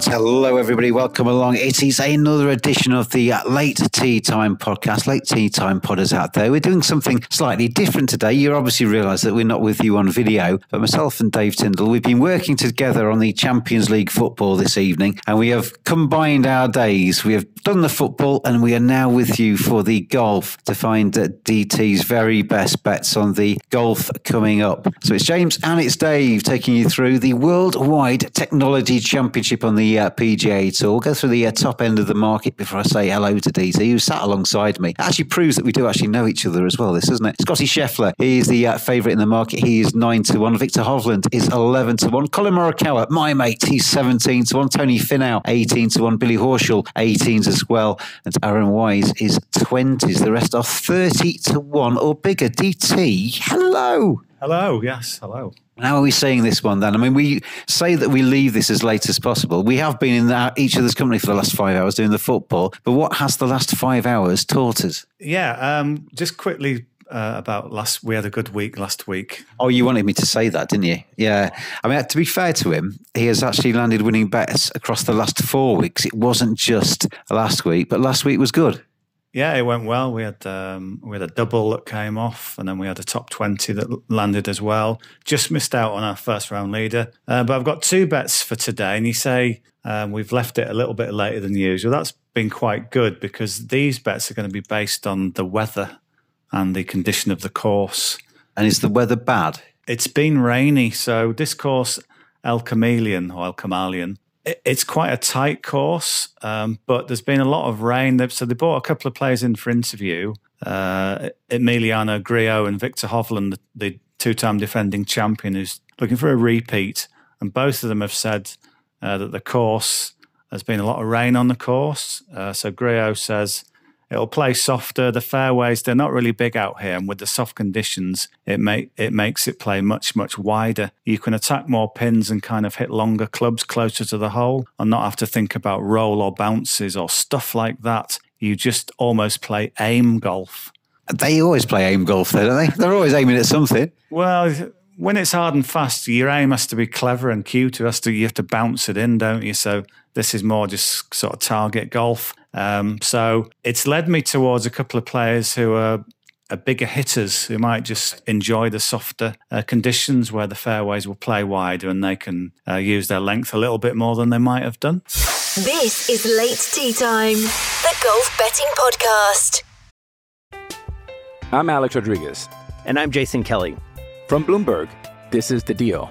Hello, everybody. Welcome along. It is another edition of the uh, Late Tea Time podcast. Late Tea Time podders out there. We're doing something slightly different today. You obviously realise that we're not with you on video, but myself and Dave Tyndall, we've been working together on the Champions League football this evening, and we have combined our days. We have done the football, and we are now with you for the golf to find uh, DT's very best bets on the golf coming up. So it's James and it's Dave taking you through the Worldwide Technology Championship on the uh, PGA Tour. Go through the uh, top end of the market before I say hello to DT, who sat alongside me. It actually proves that we do actually know each other as well, this, isn't it? Scotty Scheffler, he is the uh, favourite in the market. He is 9 to 1. Viktor Hovland is 11 to 1. Collin Morikawa, my mate, he's 17 to 1. Tony Finau, 18 to 1. Billy Horschel, 18s as well. And Aaron Wise is 20s. The rest are 30 to 1 or bigger. DT, hello. Hello, yes, hello. How are we saying this one then? I mean, we say that we leave this as late as possible. We have been in that, each other's company for the last five hours doing the football, but what has the last five hours taught us? Yeah, um, just quickly uh, about last. We had a good week last week. Oh, you wanted me to say that, didn't you? Yeah. I mean, to be fair to him, he has actually landed winning bets across the last four weeks. It wasn't just last week, but last week was good. Yeah, it went well. We had um, we had a double that came off, and then we had a top twenty that landed as well. Just missed out on our first round leader, uh, but I've got two bets for today. And you say um, we've left it a little bit later than usual. That's been quite good because these bets are going to be based on the weather and the condition of the course. And is the weather bad? It's been rainy, so this course, El Chameleon or El Chameleon, it's quite a tight course, um, but there's been a lot of rain. They've, so they brought a couple of players in for interview. Uh, Emiliano Grillo and Viktor Hovland, the, the two-time defending champion, who's looking for a repeat, and both of them have said uh, that the course there's been a lot of rain on the course. Uh, so Grillo says it'll play softer. The fairways they're not really big out here, and with the soft conditions, it make it makes it play much much wider. You can attack more pins and kind of hit longer clubs closer to the hole, and not have to think about roll or bounces or stuff like that. You just almost play aim golf. They always play aim golf, though, don't they? They're always aiming at something. Well, when it's hard and fast, your aim has to be clever and cute. It has to, you have to bounce it in, don't you? So this is more just sort of target golf. Um, so it's led me towards a couple of players who are, are bigger hitters who might just enjoy the softer uh, conditions where the fairways will play wider and they can uh, use their length a little bit more than they might have done. This is Late Tea Time, the golf betting podcast. I'm Alex Rodriguez. And I'm Jason Kelly. From Bloomberg, this is The Deal.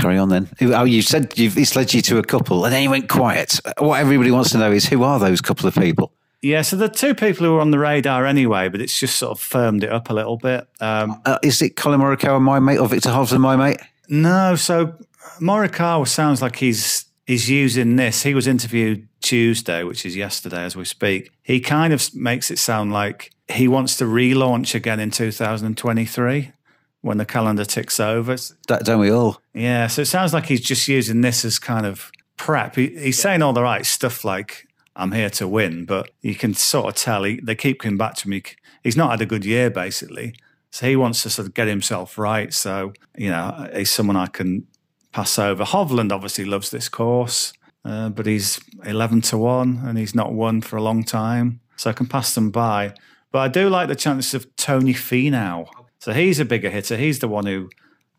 Carry on then. Oh, you said you've, it's led you to a couple, and then you went quiet. What everybody wants to know is who are those couple of people? Yeah, so the two people who were on the radar anyway, but it's just sort of firmed it up a little bit. Um, Uh, is it Collin Morikawa, my mate, or Viktor Hovland, my mate? no, so Morikawa sounds like he's he's using this. He was interviewed Tuesday, which is yesterday as we speak. He kind of makes it sound like he wants to relaunch again in 2023 when the calendar ticks over. That don't we all? Yeah, so it sounds like he's just using this as kind of prep. He, he's saying all the right stuff like, I'm here to win, but you can sort of tell he, they keep coming back to me. He's not had a good year, basically. So he wants to sort of get himself right. So, you know, he's someone I can pass over. Hovland obviously loves this course, uh, but he's 11 to 1 and he's not won for a long time. So I can pass them by. But I do like the chances of Tony Finau. So he's a bigger hitter. He's the one who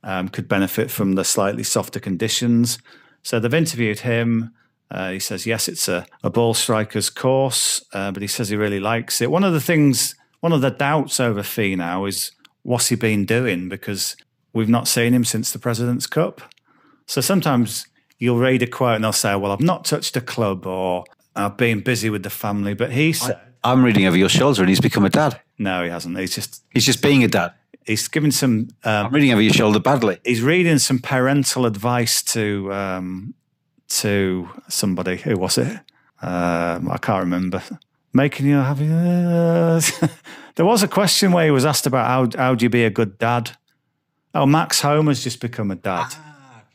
um, could benefit from the slightly softer conditions. So they've interviewed him. Uh, he says, yes, it's a, a ball striker's course, uh, but he says he really likes it. One of the things, one of the doubts over Finau is what's he been doing because we've not seen him since the President's Cup. So sometimes you'll read a quote and they'll say, well, I've not touched a club or I've been busy with the family. But he said, I'm reading over your shoulder, and he's become a dad. no, he hasn't. He's just, He's just being a dad. He's giving some um, I'm reading over your shoulder badly. he's reading some parental advice to um, to somebody. Who was it? Um, I can't remember. Making you happy. there was a question where he was asked about how how do you be a good dad. Oh, Max Homa's just become a dad.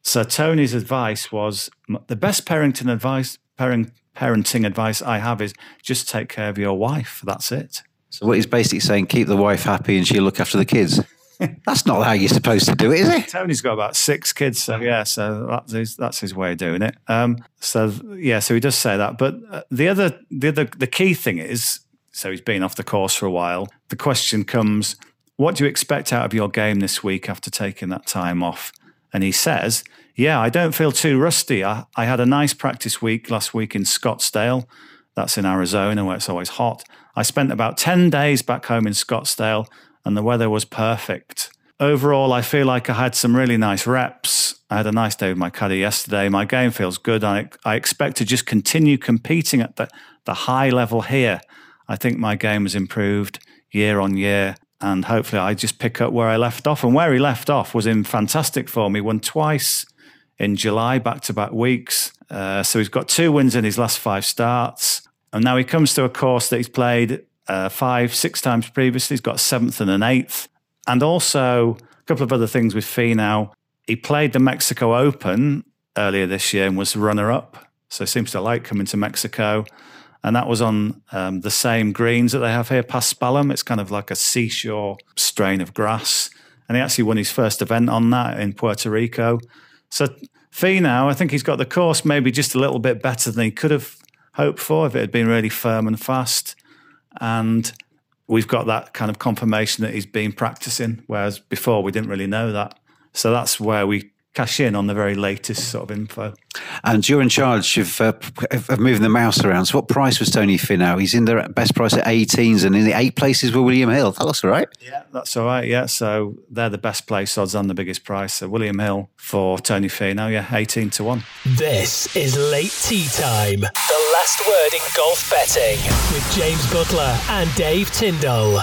So Tony's advice was the best parenting advice. Parent, parenting advice I have is just take care of your wife. That's it. So what he's basically saying, keep the wife happy, and she'll look after the kids. That's not how you're supposed to do it, is it? Tony's got about six kids, so yeah, so that's his, that's his way of doing it. Um, so yeah, so he does say that. But uh, the other, the other, the key thing is, so he's been off the course for a while. The question comes, what do you expect out of your game this week after taking that time off? And he says, yeah, I don't feel too rusty. I, I had a nice practice week last week in Scottsdale. That's in Arizona where it's always hot. I spent about 10 days back home in Scottsdale and the weather was perfect. Overall, I feel like I had some really nice reps. I had a nice day with my caddy yesterday. My game feels good. I, I expect to just continue competing at the, the high level here. I think my game has improved year on year. And hopefully, I just pick up where I left off. And where he left off was in fantastic form. He won twice in July, back to back weeks. Uh, so he's got two wins in his last five starts. And now he comes to a course that he's played uh, five, six times previously. He's got seventh and an eighth. And also a couple of other things with Finau. He played the Mexico Open earlier this year and was runner up. So seems to like coming to Mexico. And that was on um, the same greens that they have here, Paspalum. It's kind of like a seashore strain of grass. And he actually won his first event on that in Puerto Rico. So Finau, I think he's got the course maybe just a little bit better than he could have hoped for if it had been really firm and fast. And we've got that kind of confirmation that he's been practicing, whereas before we didn't really know that. So that's where we cash in on the very latest sort of info. And you're in charge of, uh, of moving the mouse around. So what price was Tony Finau? He's in the best price at 18s and in the eight places were William Hill. That looks all right. Yeah, that's all right. Yeah, so they're the best place odds on the biggest price. So William Hill for Tony Finau, yeah, 18 to 1. This is Late Tea Time, the last word in golf betting with James Butler and Dave Tyndall.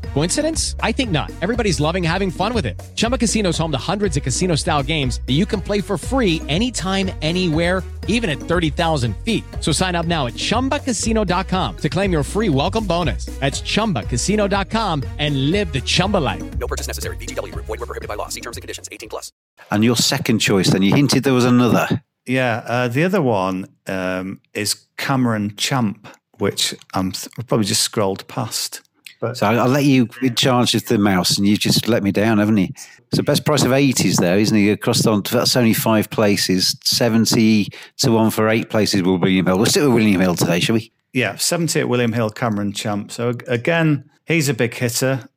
Coincidence? I think not. Everybody's loving having fun with it. Chumba Casino is home to hundreds of casino style games that you can play for free anytime, anywhere, even at 30,000 feet. So sign up now at chumbacasino.com to claim your free welcome bonus. That's chumbacasino.com and live the Chumba life. No purchase necessary. VGW Group. Void were prohibited by law. See terms and conditions. 18 plus. And your second choice, then you hinted there was another. Yeah, uh, the other one um, is Cameron Champ, which I'm th- I've probably just scrolled past. But so I'll let you in charge of the mouse, and you just let me down, haven't you? So best price of eight is there, isn't he? Across on that's only five places. Seventy to one for eight places with William Hill. We'll stick with William Hill today, shall we? Yeah, 70 at William Hill, Cameron Champ. So again, he's a big hitter,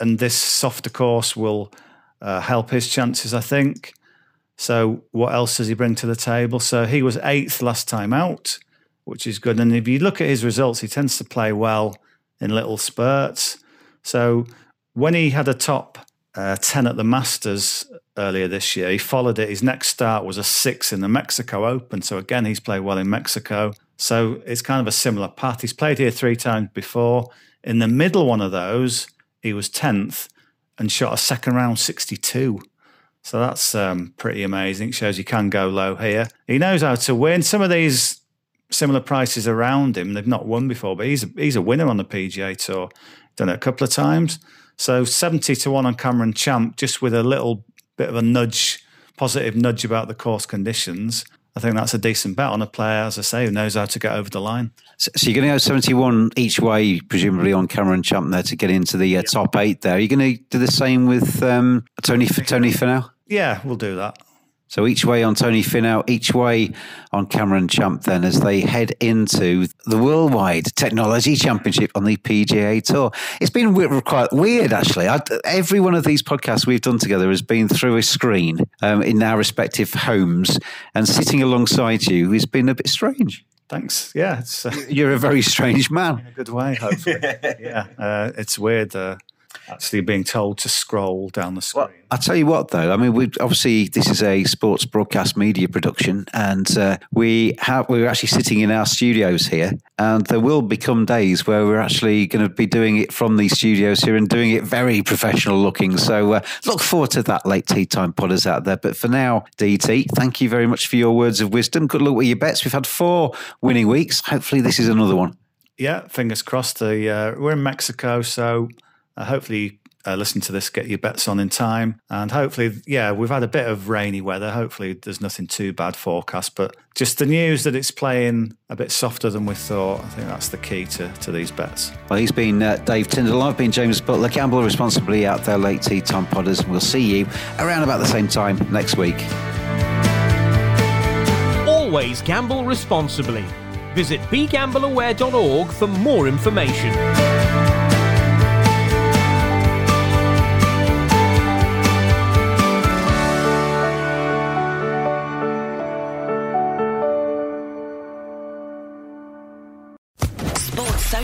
and this softer course will uh, help his chances, I think. So what else does he bring to the table? So he was eighth last time out, which is good. And if you look at his results, he tends to play well in little spurts. So when he had a top uh, 10 at the Masters earlier this year, he followed it. His next start was a six in the Mexico Open. So again, he's played well in Mexico. So it's kind of a similar path. He's played here three times before. In the middle one of those, he was 10th and shot a second round 62. So that's um, pretty amazing. It shows you can go low here. He knows how to win. Some of these similar prices around him, they've not won before, but he's a, he's a winner on the PGA Tour. Done it a couple of times. So 70 to 1 on Cameron Champ, just with a little bit of a nudge, positive nudge about the course conditions. I think that's a decent bet on a player, as I say, who knows how to get over the line. So, so you're going to go 71 each way, presumably on Cameron Champ there to get into the uh, top eight there. Are you going to do the same with um, Tony Tony Finau? Yeah, we'll do that. So each way on Tony Finau, each way on Cameron Champ then as they head into the Worldwide Technology Championship on the PGA Tour. It's been quite weird actually. I, every one of these podcasts we've done together has been through a screen um, in our respective homes and sitting alongside you has been a bit strange. Thanks. Yeah, uh, you're a very strange man. In a good way, hopefully. yeah, uh, it's weird. Uh, actually being told to scroll down the screen. Well, I'll tell you what, though. I mean, we obviously this is a sports broadcast media production, and uh, we have we're actually sitting in our studios here, and there will become days where we're actually going to be doing it from these studios here and doing it very professional looking. So uh, look forward to that late tea time podders out there. But for now, DT, thank you very much for your words of wisdom. Good luck with your bets. We've had four winning weeks. Hopefully, this is another one. Yeah, fingers crossed. The uh, we're in Mexico, so uh, hopefully, uh, listen to this, get your bets on in time. And hopefully, yeah, we've had a bit of rainy weather. Hopefully, there's nothing too bad forecast. But just the news that it's playing a bit softer than we thought, I think that's the key to, to these bets. Well, he's been uh, Dave Tyndall. I've been James Butler. Gamble responsibly out there, late tea time podders. We'll see you around about the same time next week. Always gamble responsibly. Visit begambleaware.org for more information.